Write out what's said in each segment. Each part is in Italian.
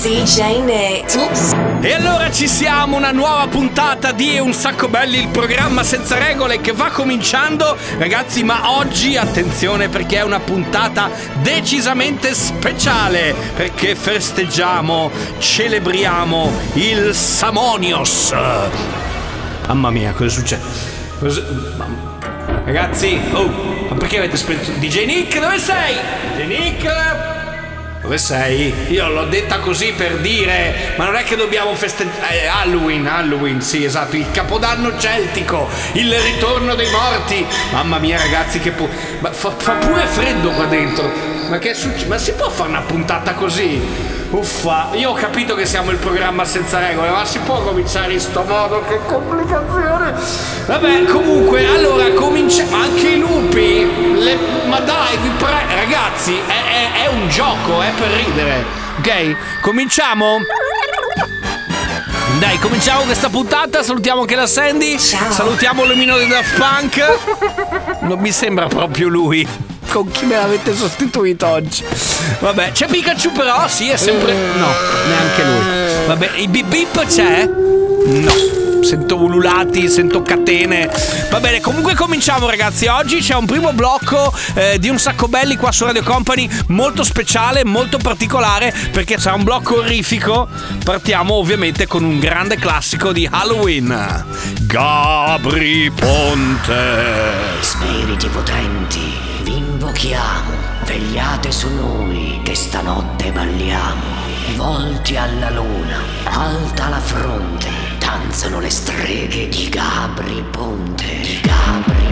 DJ Nick. Oops. E allora ci siamo, una nuova puntata di Un Sacco Belli, il programma senza regole che va cominciando. Ragazzi, ma oggi attenzione perché è una puntata decisamente speciale, perché festeggiamo, celebriamo il Samonios. Mamma mia, cosa succede? Cosa- Ragazzi, oh, ma perché avete spento? DJ Nick, dove sei? DJ Nick? Dove sei? Io l'ho detta così per dire, ma non è che dobbiamo festeggiare. Halloween, Halloween, sì, esatto, il capodanno celtico, il ritorno dei morti. Mamma mia, ragazzi, che pu- ma fa, fa pure freddo qua dentro. Ma che succede? Ma si può fare una puntata così? Uffa, io ho capito che siamo il programma senza regole, ma si può cominciare in sto modo? Che complicazione! Vabbè, comunque, allora cominciamo. Anche i lupi, le- ma dai, vi prego, ragazzi, è, è- è un gioco, è per ridere. Ok? Cominciamo? Dai, cominciamo questa puntata. Salutiamo anche la Sandy. Ciao. Salutiamo l'omino di Daft Punk. Non mi sembra proprio lui. Con chi me l'avete sostituito oggi? Vabbè, c'è Pikachu però, sì, è sempre. No, neanche lui. Vabbè, il bip bip c'è? No. Sento ululati, sento catene. Va bene, comunque cominciamo ragazzi. Oggi c'è un primo blocco eh, di un sacco belli qua su Radio Company, molto speciale, molto particolare, perché sarà un blocco orrifico. Partiamo ovviamente con un grande classico di Halloween. Gabri Ponte. Spiriti potenti, invochiamo, vegliate su noi che stanotte balliamo. Volti alla luna, alta la fronte, danzano le streghe di Gabri Ponte. Di Gabri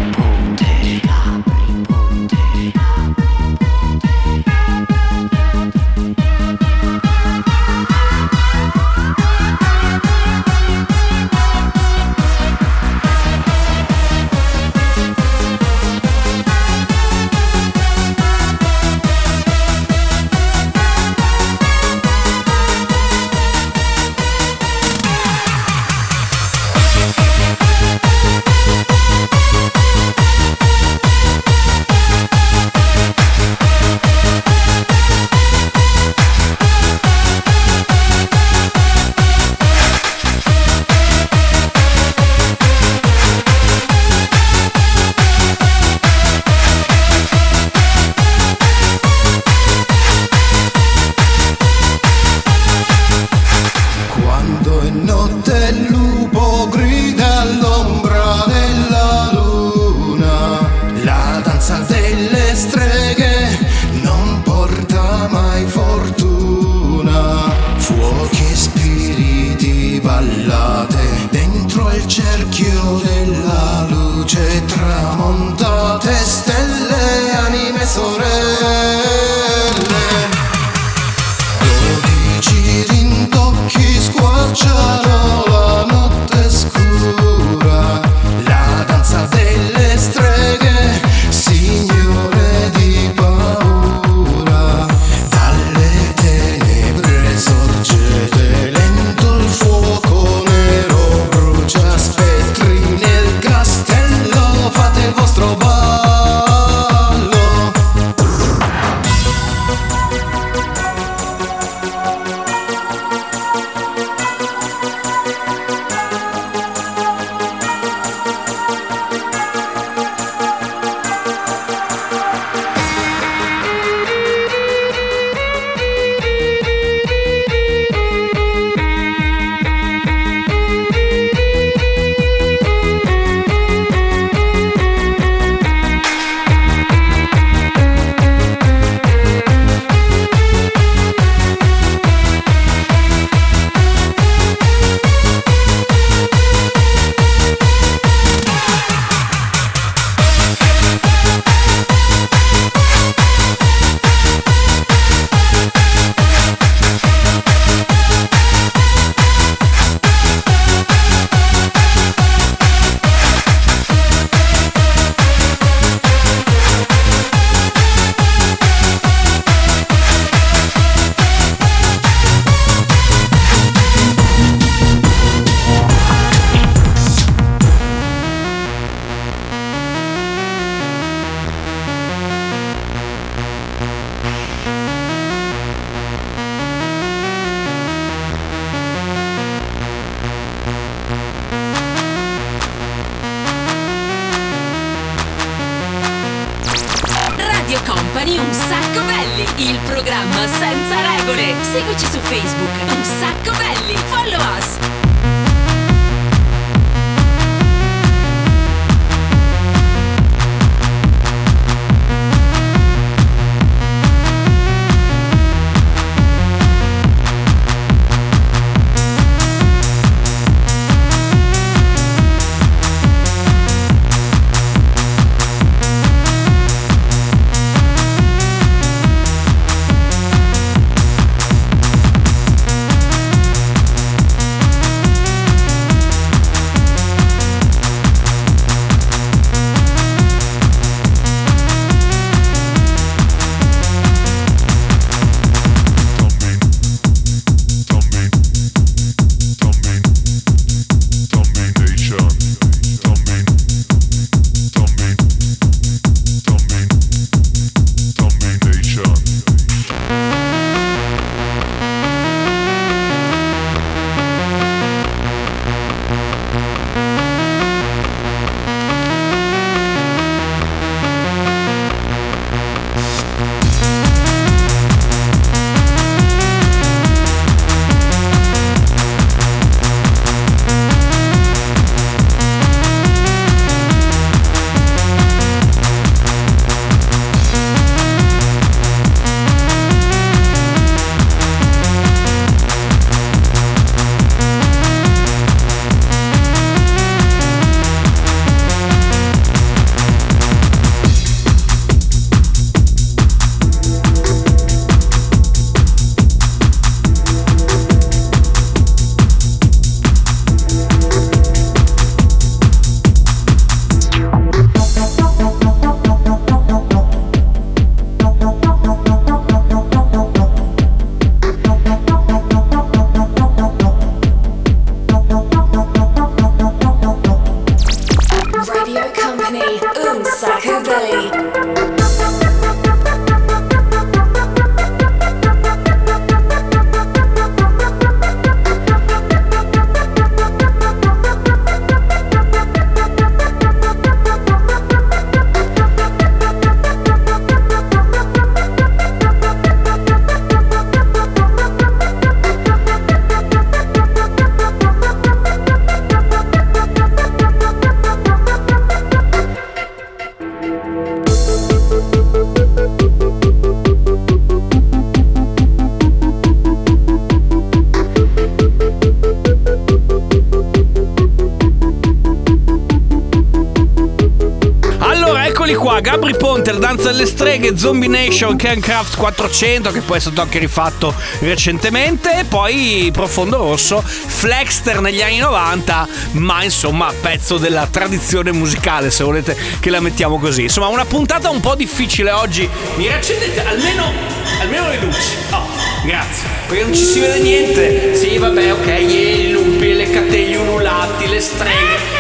Delle streghe, Zombie Nation, Cancraft 400, che poi è stato anche rifatto recentemente, e poi Profondo Rosso, Flexter negli anni 90, ma insomma pezzo della tradizione musicale, se volete che la mettiamo così. Insomma, una puntata un po' difficile oggi. Mi riaccendete almeno, almeno le luci. Oh, grazie. Perché non ci si vede niente. Sì, vabbè, ok, i lupi, le catene, gli ululati, le streghe.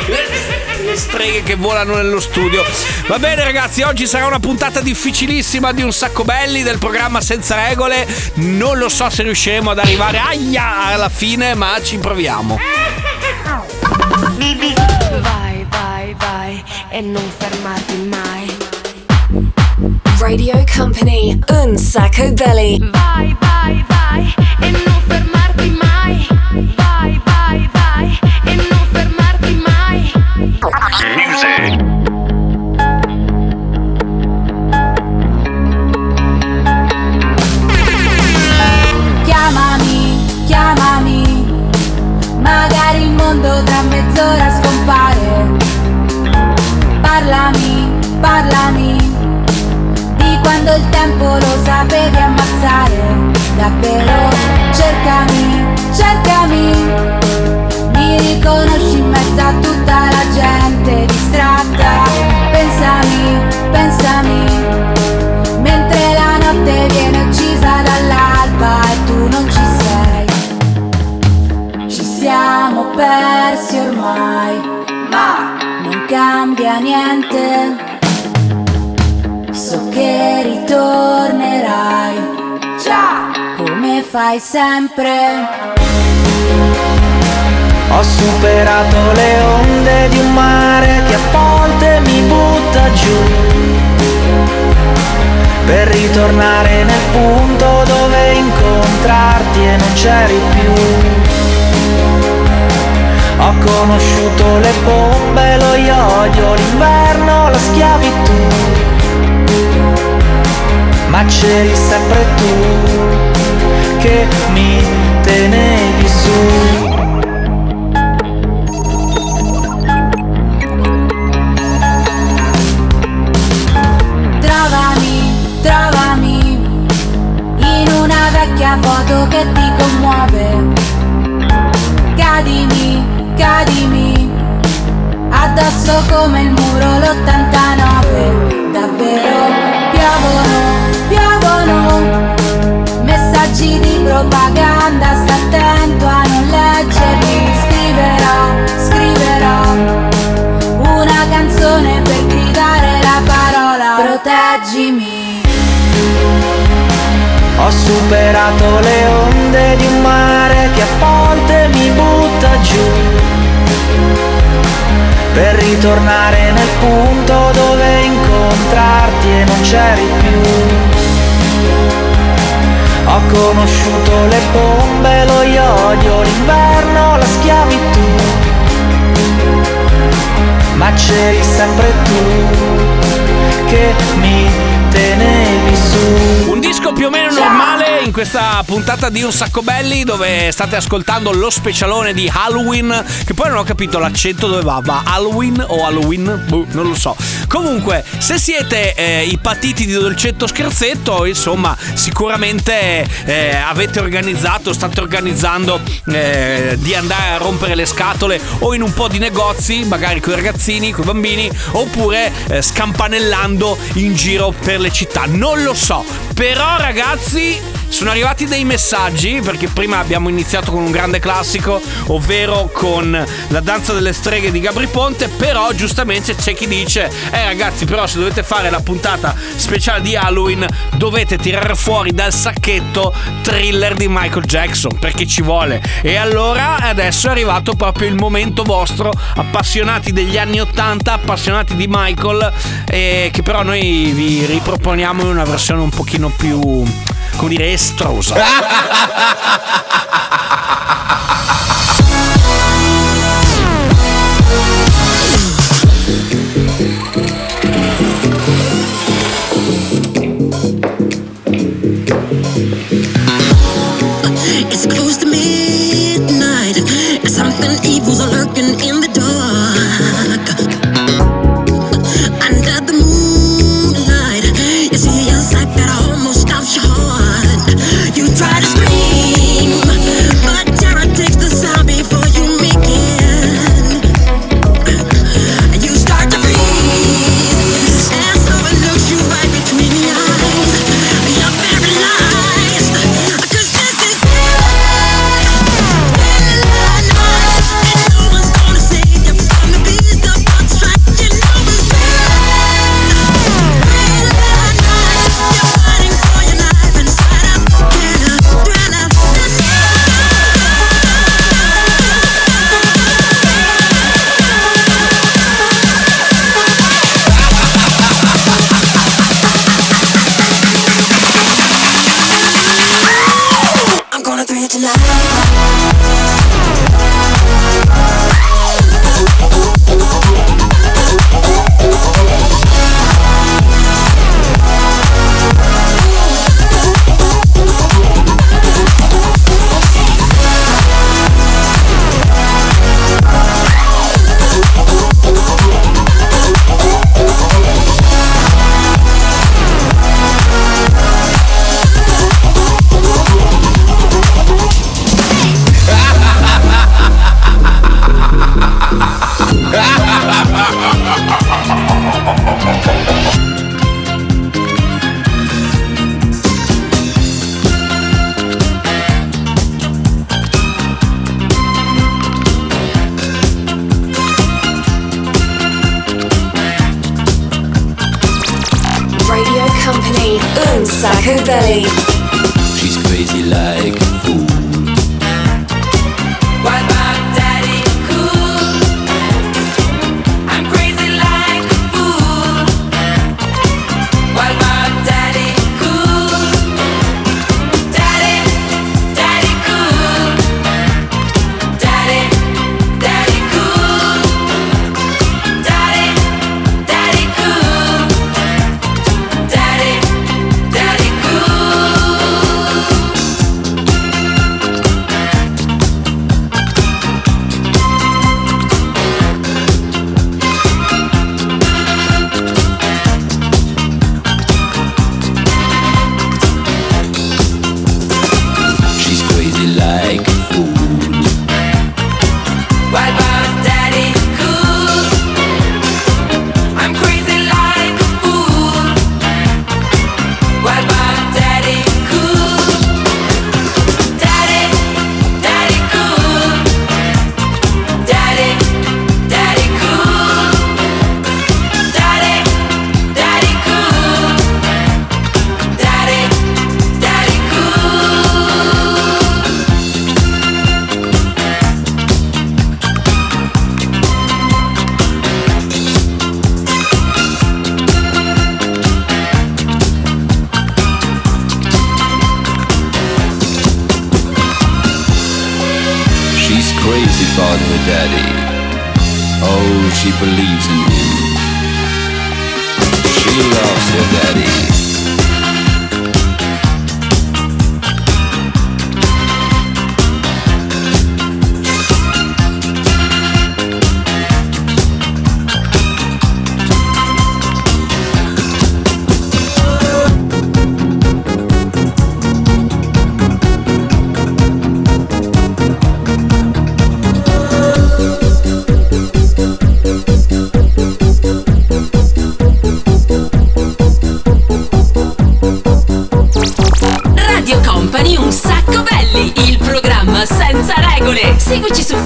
Le streghe che volano nello studio. Va bene ragazzi, oggi sarà una puntata difficilissima di un sacco belli del programma senza regole. Non lo so se riusciremo ad arrivare aia, alla fine, ma ci proviamo. Vai, vai, vai e non fermarti mai. Radio Company, un sacco belli. Vai, conosciuto le bombe, lo iodio, l'inverno, la schiavitù. Ma c'eri sempre tu che mi tenevi su. Trovami, trovami in una vecchia foto che ti commuove. Cadimi, cadimi addosso come il muro l'89. Davvero piovono, piovono messaggi di propaganda. Sta attento a non leggerli. Scriverò, scriverò una canzone per gridare la parola proteggimi superato le onde di un mare che a volte mi butta giù. Per ritornare nel punto dove incontrarti e non c'eri più. Ho conosciuto le bombe, lo iodio, l'inverno, la schiavitù. Ma c'eri sempre tu che mi tenevi su Un disco più o meno normale in questa puntata di Un Sacco Belli dove state ascoltando lo specialone di Halloween che poi non ho capito l'accento dove va, va Halloween o Halloween? Boh, non lo so. Comunque, se siete eh, i patiti di dolcetto scherzetto, insomma, sicuramente eh, avete organizzato, state organizzando eh, di andare a rompere le scatole o in un po' di negozi, magari con i ragazzini, con i bambini, oppure eh, scampanellando in giro per le città. Non lo so. Però ragazzi, sono arrivati dei messaggi perché prima abbiamo iniziato con un grande classico, ovvero con la danza delle streghe di Gabri Ponte, però giustamente c'è chi dice "Eh ragazzi, però se dovete fare la puntata speciale di Halloween dovete tirare fuori dal sacchetto Thriller di Michael Jackson, perché ci vuole". E allora adesso è arrivato proprio il momento vostro, appassionati degli anni 80, appassionati di Michael, eh, che però noi vi riproponiamo in una versione un pochino più come dire estrosa.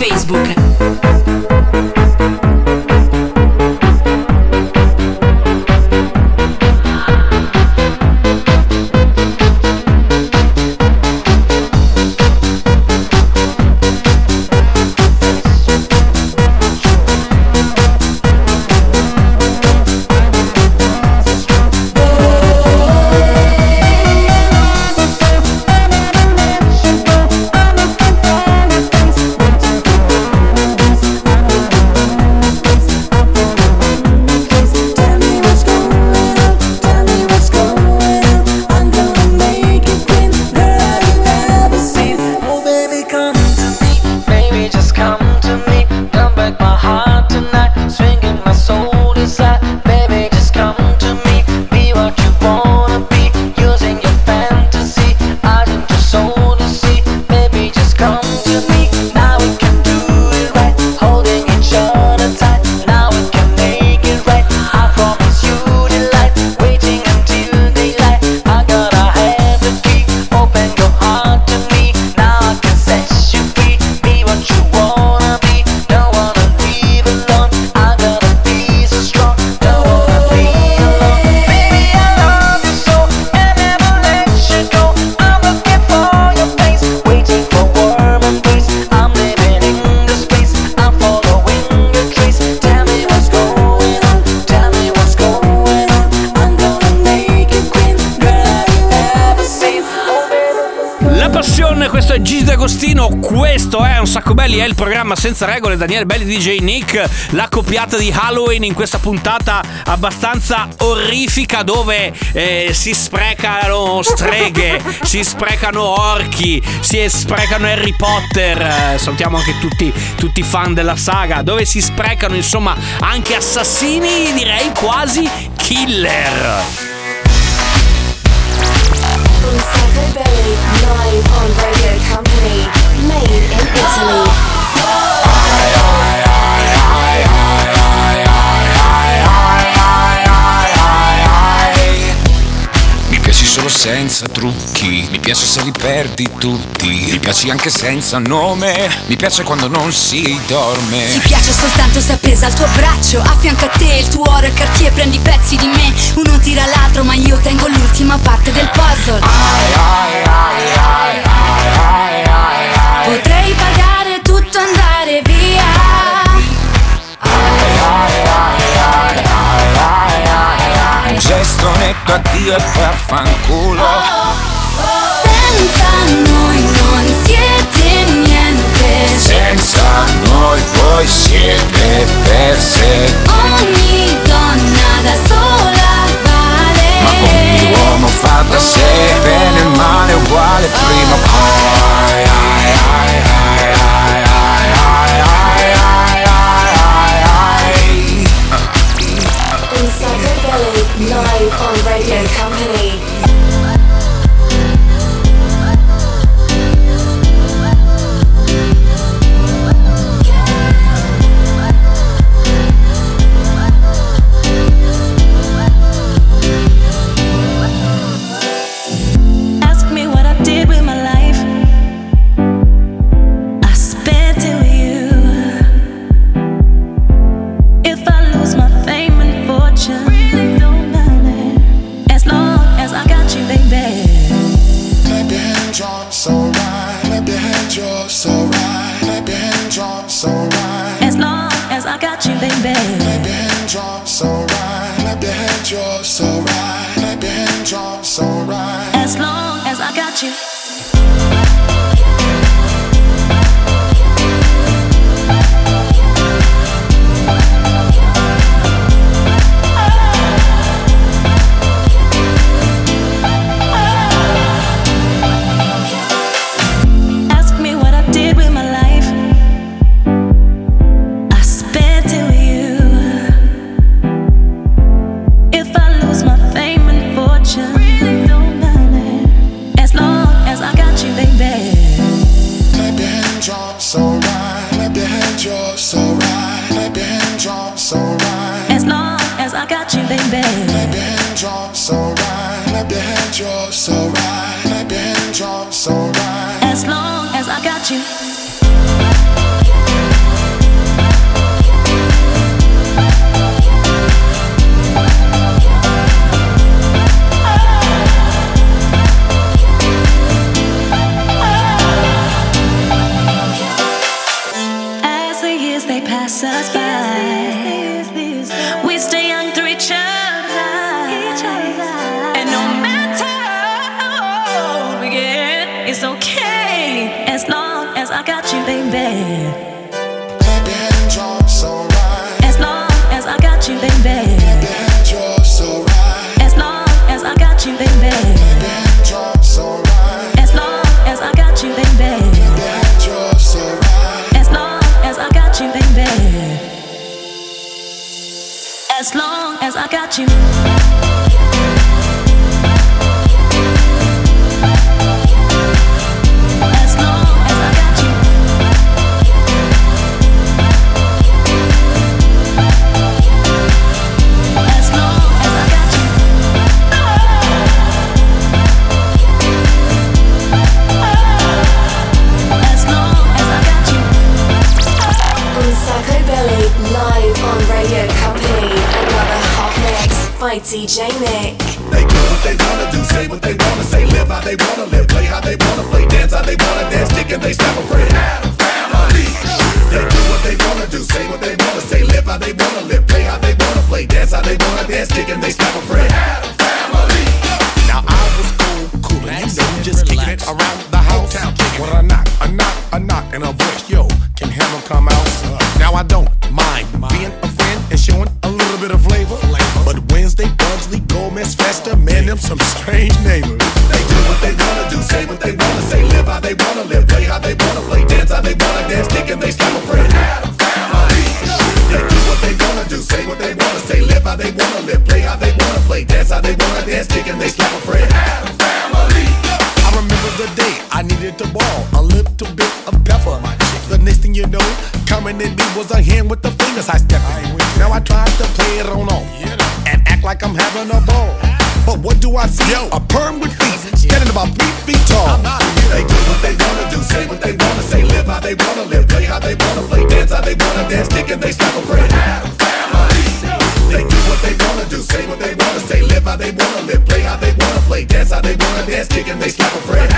Facebook. Programma senza regole, Daniele Belli, DJ Nick, la coppiata di Halloween in questa puntata abbastanza orrifica dove eh, si sprecano streghe, si sprecano orchi, si sprecano Harry Potter, eh, salutiamo anche tutti, tutti i fan della saga, dove si sprecano insomma anche assassini, direi quasi killer. Un sacco belli, live on Radio Company. Made in Italy. Senza trucchi, mi piace se li perdi tutti, mi piaci anche senza nome, mi piace quando non si dorme. Ti piace soltanto se appesa al tuo braccio. A fianco a te il tuo oro e cartier. Prendi pezzi di me. Uno tira l'altro ma io tengo l'ultima parte del puzzle. Potrei addio e per fanculo. Senza noi non siete niente Senza noi voi siete perse, Ogni donna da sola vale ma ogni uomo fa da sé, bene e male uguale prima o poi. Ai, ai, ai, ai, ai, Come. coming Thank you. DJ Nick. They do what they wanna do, say what they wanna say, live how they wanna live, play how they wanna play, dance how they wanna dance, kick and they step a friend. They do what they wanna do, say what they wanna say, live how they wanna live, play how they wanna play, dance how they wanna dance, kick and they step a friend. Now I was cool, cool, you know, just kicking it around the house. When I knock, a knock, a knock, and a voice, yo, can hear come out. Now I don't dance, kick, and they stop a friend. They do what they wanna do, say what they wanna say, live how they wanna live, play how they wanna play, dance how they wanna dance, kick and they slap a friend.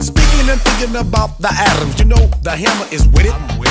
Speaking and thinking about the Adams, you know the hammer is with it.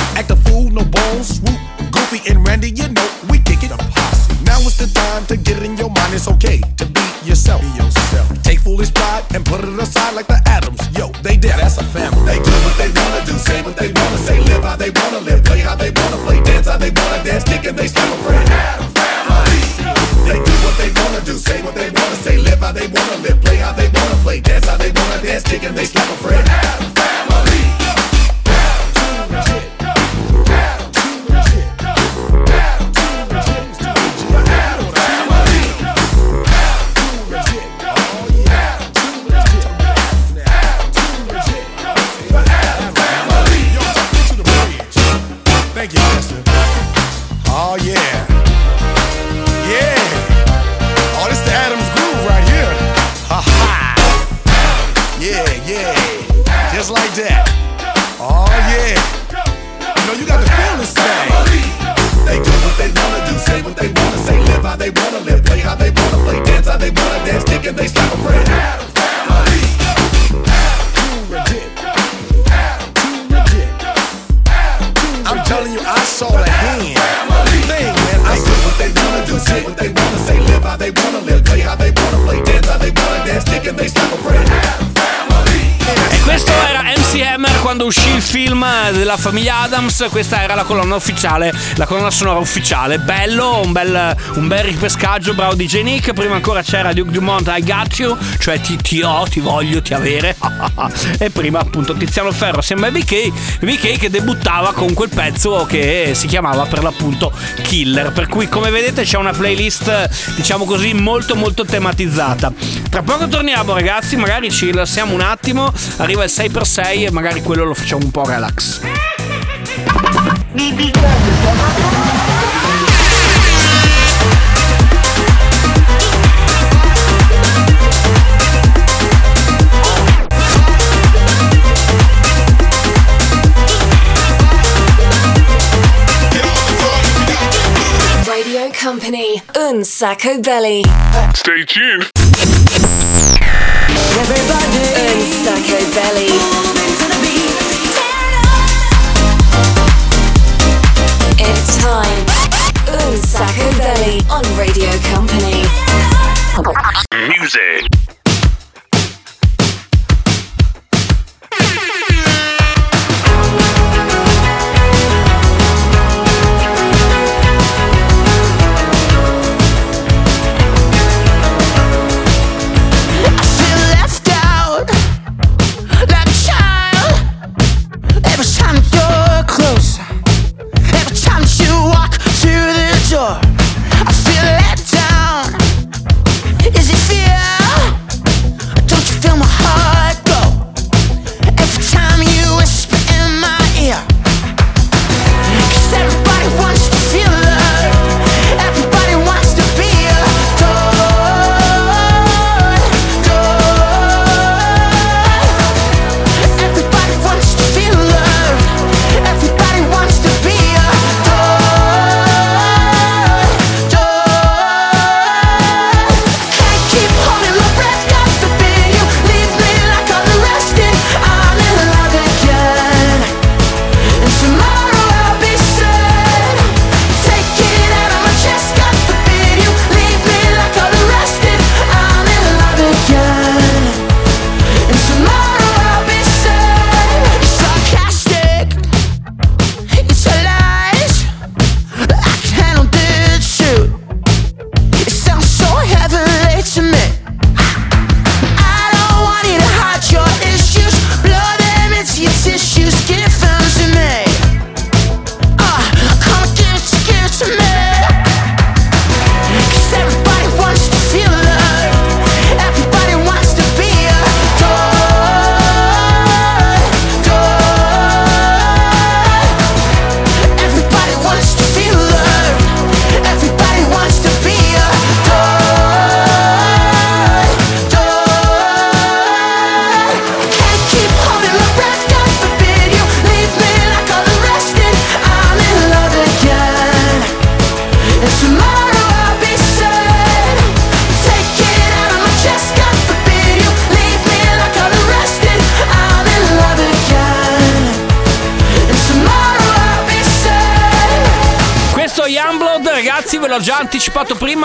quando uscì il film della famiglia Adams, questa era la colonna ufficiale, la colonna sonora ufficiale. Bello, un bel, un bel ripescaggio, bravo di Nick. Prima ancora c'era Duke Dumont, I got you, cioè ti, ti ho, ti voglio, ti avere. e prima appunto Tiziano Ferro sembra BK, BK che debuttava con quel pezzo che si chiamava per l'appunto Killer. Per cui come vedete c'è una playlist, diciamo così, molto molto tematizzata. Tra poco torniamo ragazzi, magari ci rilassiamo un attimo, arriva il 6x6 e magari quello po' relax. Radio Company, Un Sacco Belly. Stay tuned. Un Sacco Belly. Time. Un Sacco Belly on Radio Company. Music.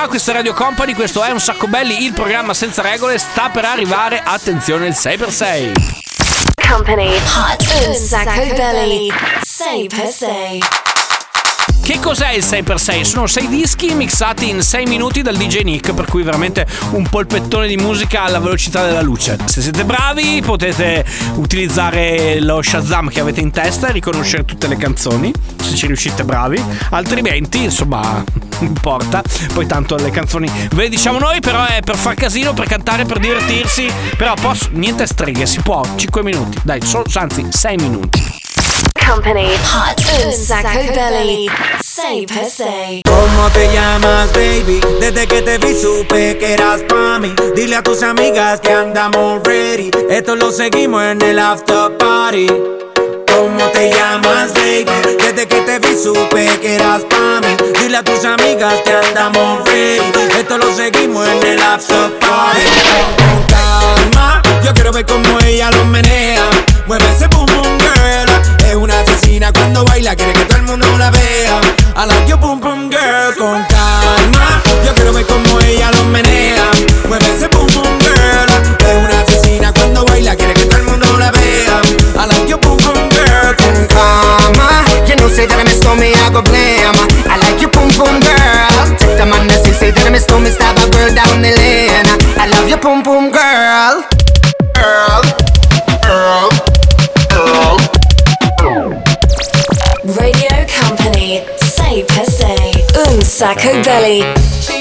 Prima, questa Radio Company, questo è un sacco belli, il programma senza regole sta per arrivare, attenzione, il 6x6. Company, Un Sacco per se. Che cos'è il 6x6? Sono 6 dischi mixati in 6 minuti dal DJ Nick, per cui veramente un polpettone di musica alla velocità della luce. Se siete bravi potete utilizzare lo Shazam che avete in testa e riconoscere tutte le canzoni, se ci riuscite bravi, altrimenti insomma importa, poi tanto le canzoni ve le diciamo noi, però è per far casino, per cantare, per divertirsi, però posso, niente streghe, si può, 5 minuti, dai, so- anzi 6 minuti. Company, Un Sacco Belly. Say per se. ¿Cómo te llamas, baby? Desde que te vi supe que eras pa' mí. Dile a tus amigas que andamos ready. Esto lo seguimos en el after party. ¿Cómo te llamas, baby? Desde que te vi supe que eras pa' mí. Dile a tus amigas que andamos ready. Esto lo seguimos en el after party. Con calma, yo quiero ver cómo ella lo menea. Mueve ese boom boom girl. Es una asesina cuando baila, quiere que todo el mundo la vea. I like your boom boom girl. Con calma, yo quiero ver cómo ella lo menea. Mueve ese boom boom girl. Es una asesina cuando baila, quiere que todo el mundo la vea. I like your boom boom girl. Con calma, you know say that I me, I go. I like your boom boom girl. Take the man that say that I miss me, stab a girl down the lane. I love your boom boom. Girl, girl, girl. Sacco Belly.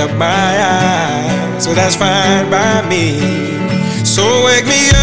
up my eyes. So that's fine by me. So wake me up.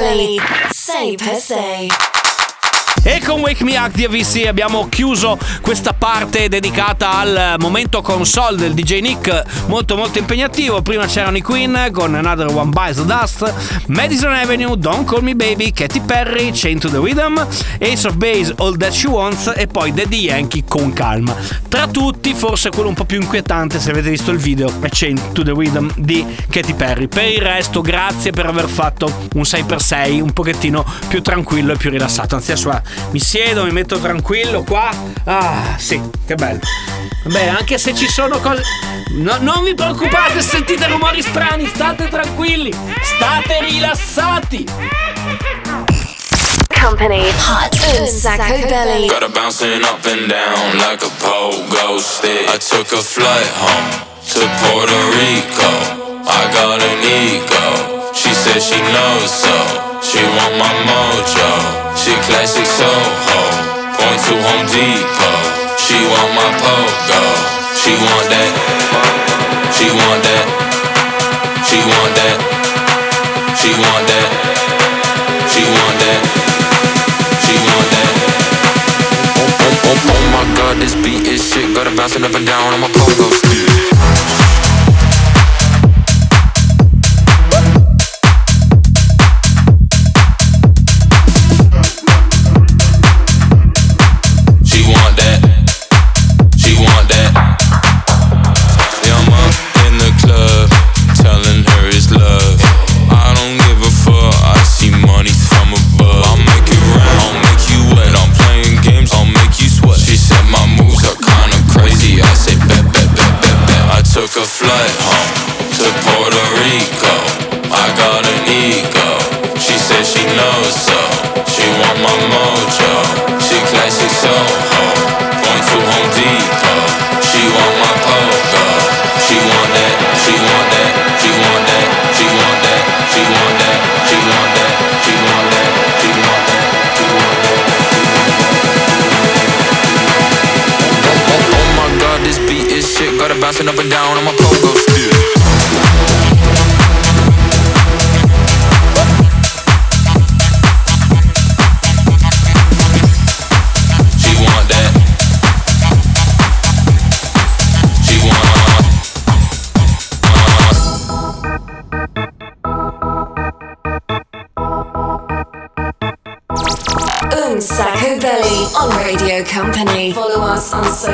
Belly. Wake Me Up DVC abbiamo chiuso questa parte dedicata al momento console del DJ Nick, molto molto impegnativo. Prima c'erano i Queen con Another One Bites the Dust, Madison Avenue, Don't Call Me Baby, Katy Perry, Chain to the Rhythm, Ace of Base, All That She Wants e poi Daddy Yankee con calma. Tra tutti forse quello un po' più inquietante se avete visto il video è Chain to the Rhythm di Katy Perry. Per il resto grazie per aver fatto un 6x6 un pochettino più tranquillo e più rilassato, anzi adesso mi si siedo, mi metto tranquillo qua. Ah, sì, che bello. Beh, anche se ci sono cose. No, non vi preoccupate, se sentite rumori strani, state tranquilli, state rilassati. Company Hot and Sacco Belly. Got her bouncing up and down like a pogo stick. I took a flight home to Puerto Rico. I got an ego. She said she knows so. She want my mojo. She classic Soho. Point to Home Depot. She want my pogo. She want that. She want that. She want that. She want that. She want that. She want that. Oh, oh, oh, oh my god, this beat is shit. Got her bouncing up and down on my pogo stick.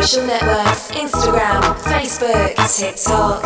Social networks Instagram, Facebook, TikTok,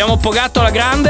abbiamo pogato alla grande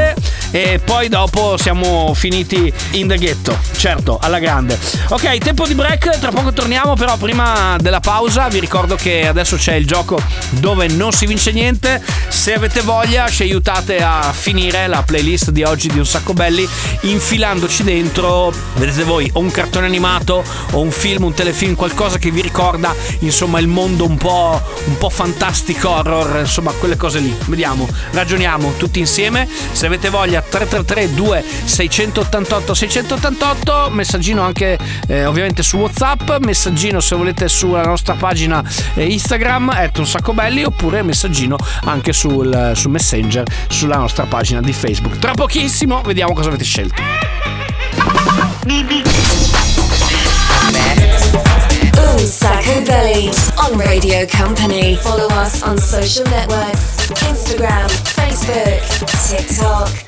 e poi dopo siamo finiti in the ghetto, certo, alla grande. Ok, tempo di break, tra poco torniamo, però prima della pausa vi ricordo che adesso c'è il gioco dove non si vince niente. Se avete voglia ci aiutate a finire la playlist di oggi di Un Sacco Belli infilandoci dentro, vedete voi, o un cartone animato o un film, un telefilm, qualcosa che vi ricorda insomma il mondo un po', un po' fantastico horror, insomma quelle cose lì. Vediamo, ragioniamo tutti insieme. Se avete voglia 333 2 688 688, messaggino anche eh, ovviamente su WhatsApp, messaggino se volete sulla nostra pagina eh, Instagram, un sacco belli, oppure messaggino anche sul, su Messenger sulla nostra pagina di Facebook. Tra pochissimo vediamo cosa avete scelto. Un Sacco Belly on Radio Company. Follow us on social networks Instagram, Facebook, TikTok,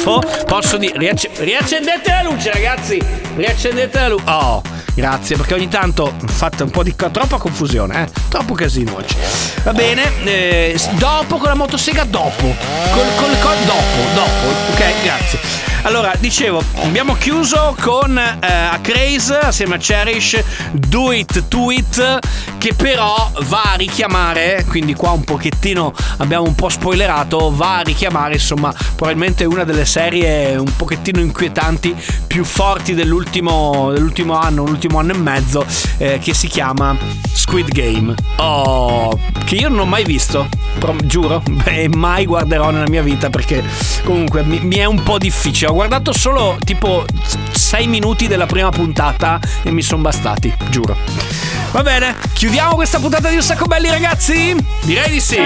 Schifo. Posso dire. riacc- riaccendete la luce, ragazzi. Riaccendete la luce. Oh, grazie, perché ogni tanto fate un po' di troppa confusione, eh. Troppo casino oggi. Va bene. eh, dopo con la motosega, dopo. Col, col, col- dopo, dopo. Ok, grazie. Allora, dicevo, abbiamo chiuso con eh, a Craze assieme a Cherish Do It To It che però va a richiamare, quindi qua un pochettino abbiamo un po' spoilerato, va a richiamare insomma probabilmente una delle serie un pochettino inquietanti più forti dell'ultimo, dell'ultimo anno, l'ultimo anno e mezzo eh, che si chiama Squid Game. Oh, che io non ho mai visto, però, giuro, e mai guarderò nella mia vita perché comunque mi, mi è un po' difficile. Ho guardato solo tipo 6 minuti della prima puntata e mi sono bastati, giuro. Va bene, chiudiamo questa puntata di Un Sacco Belli ragazzi? Direi di sì.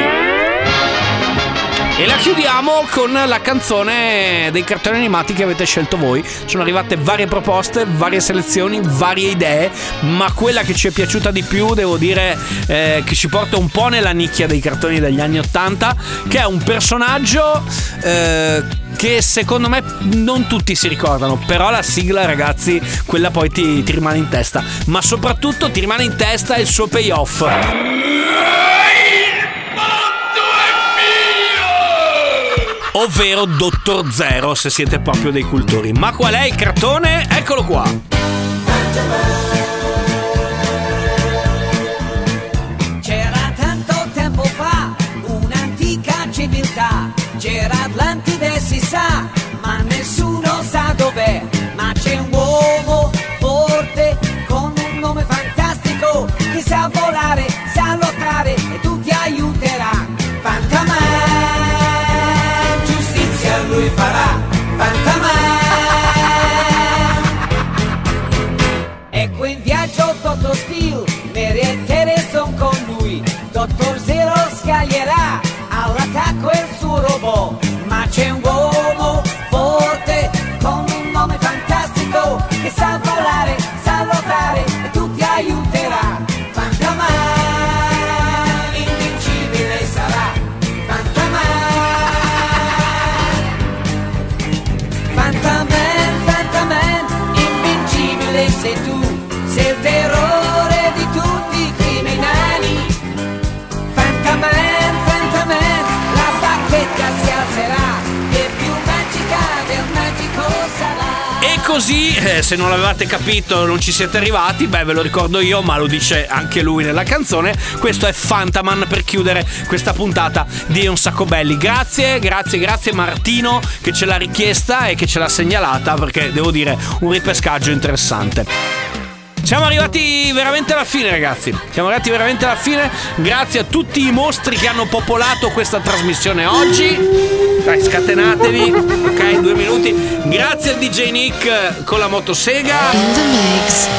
E la chiudiamo con la canzone dei cartoni animati che avete scelto voi. Sono arrivate varie proposte, varie selezioni, varie idee, ma quella che ci è piaciuta di più, devo dire, eh, che ci porta un po' nella nicchia dei cartoni degli anni Ottanta, che è un personaggio eh, che secondo me non tutti si ricordano, però la sigla ragazzi, quella poi ti, ti rimane in testa, ma soprattutto ti rimane in testa il suo payoff. Ovvero Dottor Zero se siete proprio dei cultori. Ma qual è il cartone? Eccolo qua. C'era tanto tempo fa un'antica civiltà, c'era Atlantide si sa, ma nessuno sa dov'è, così, eh, se non l'avevate capito, non ci siete arrivati, beh ve lo ricordo io, ma lo dice anche lui nella canzone. Questo è Fantaman per chiudere questa puntata di Un Sacco Belli. Grazie, grazie, grazie Martino che ce l'ha richiesta e che ce l'ha segnalata perché devo dire un ripescaggio interessante. Siamo arrivati veramente alla fine, ragazzi. Siamo arrivati veramente alla fine. Grazie a tutti i mostri che hanno popolato questa trasmissione oggi. Dai, scatenatevi. Ok, due minuti. Grazie al DJ Nick con la motosega.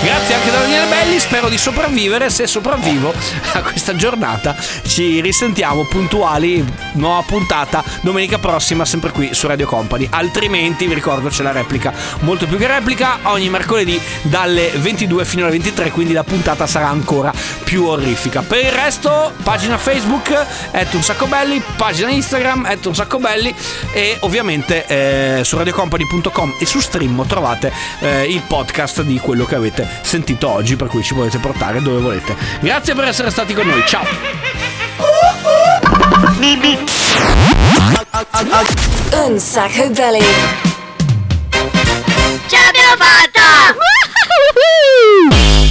Grazie anche a Daniele Belli. Spero di sopravvivere. Se sopravvivo a questa giornata, ci risentiamo puntuali. Nuova puntata domenica prossima, sempre qui su Radio Company. Altrimenti, vi ricordo, c'è la replica. Molto più che replica. Ogni mercoledì dalle 22 fino alle 23. Quindi la puntata sarà ancora più orrifica. Per il resto, pagina Facebook, è un sacco belli. Pagina Instagram, è un sacco belli e ovviamente eh, su radiocompany.com e su Stream trovate eh, il podcast di quello che avete sentito oggi per cui ci potete portare dove volete. Grazie per essere stati con noi, ciao! Un sacco belli! Ce l'abbiamo fatta!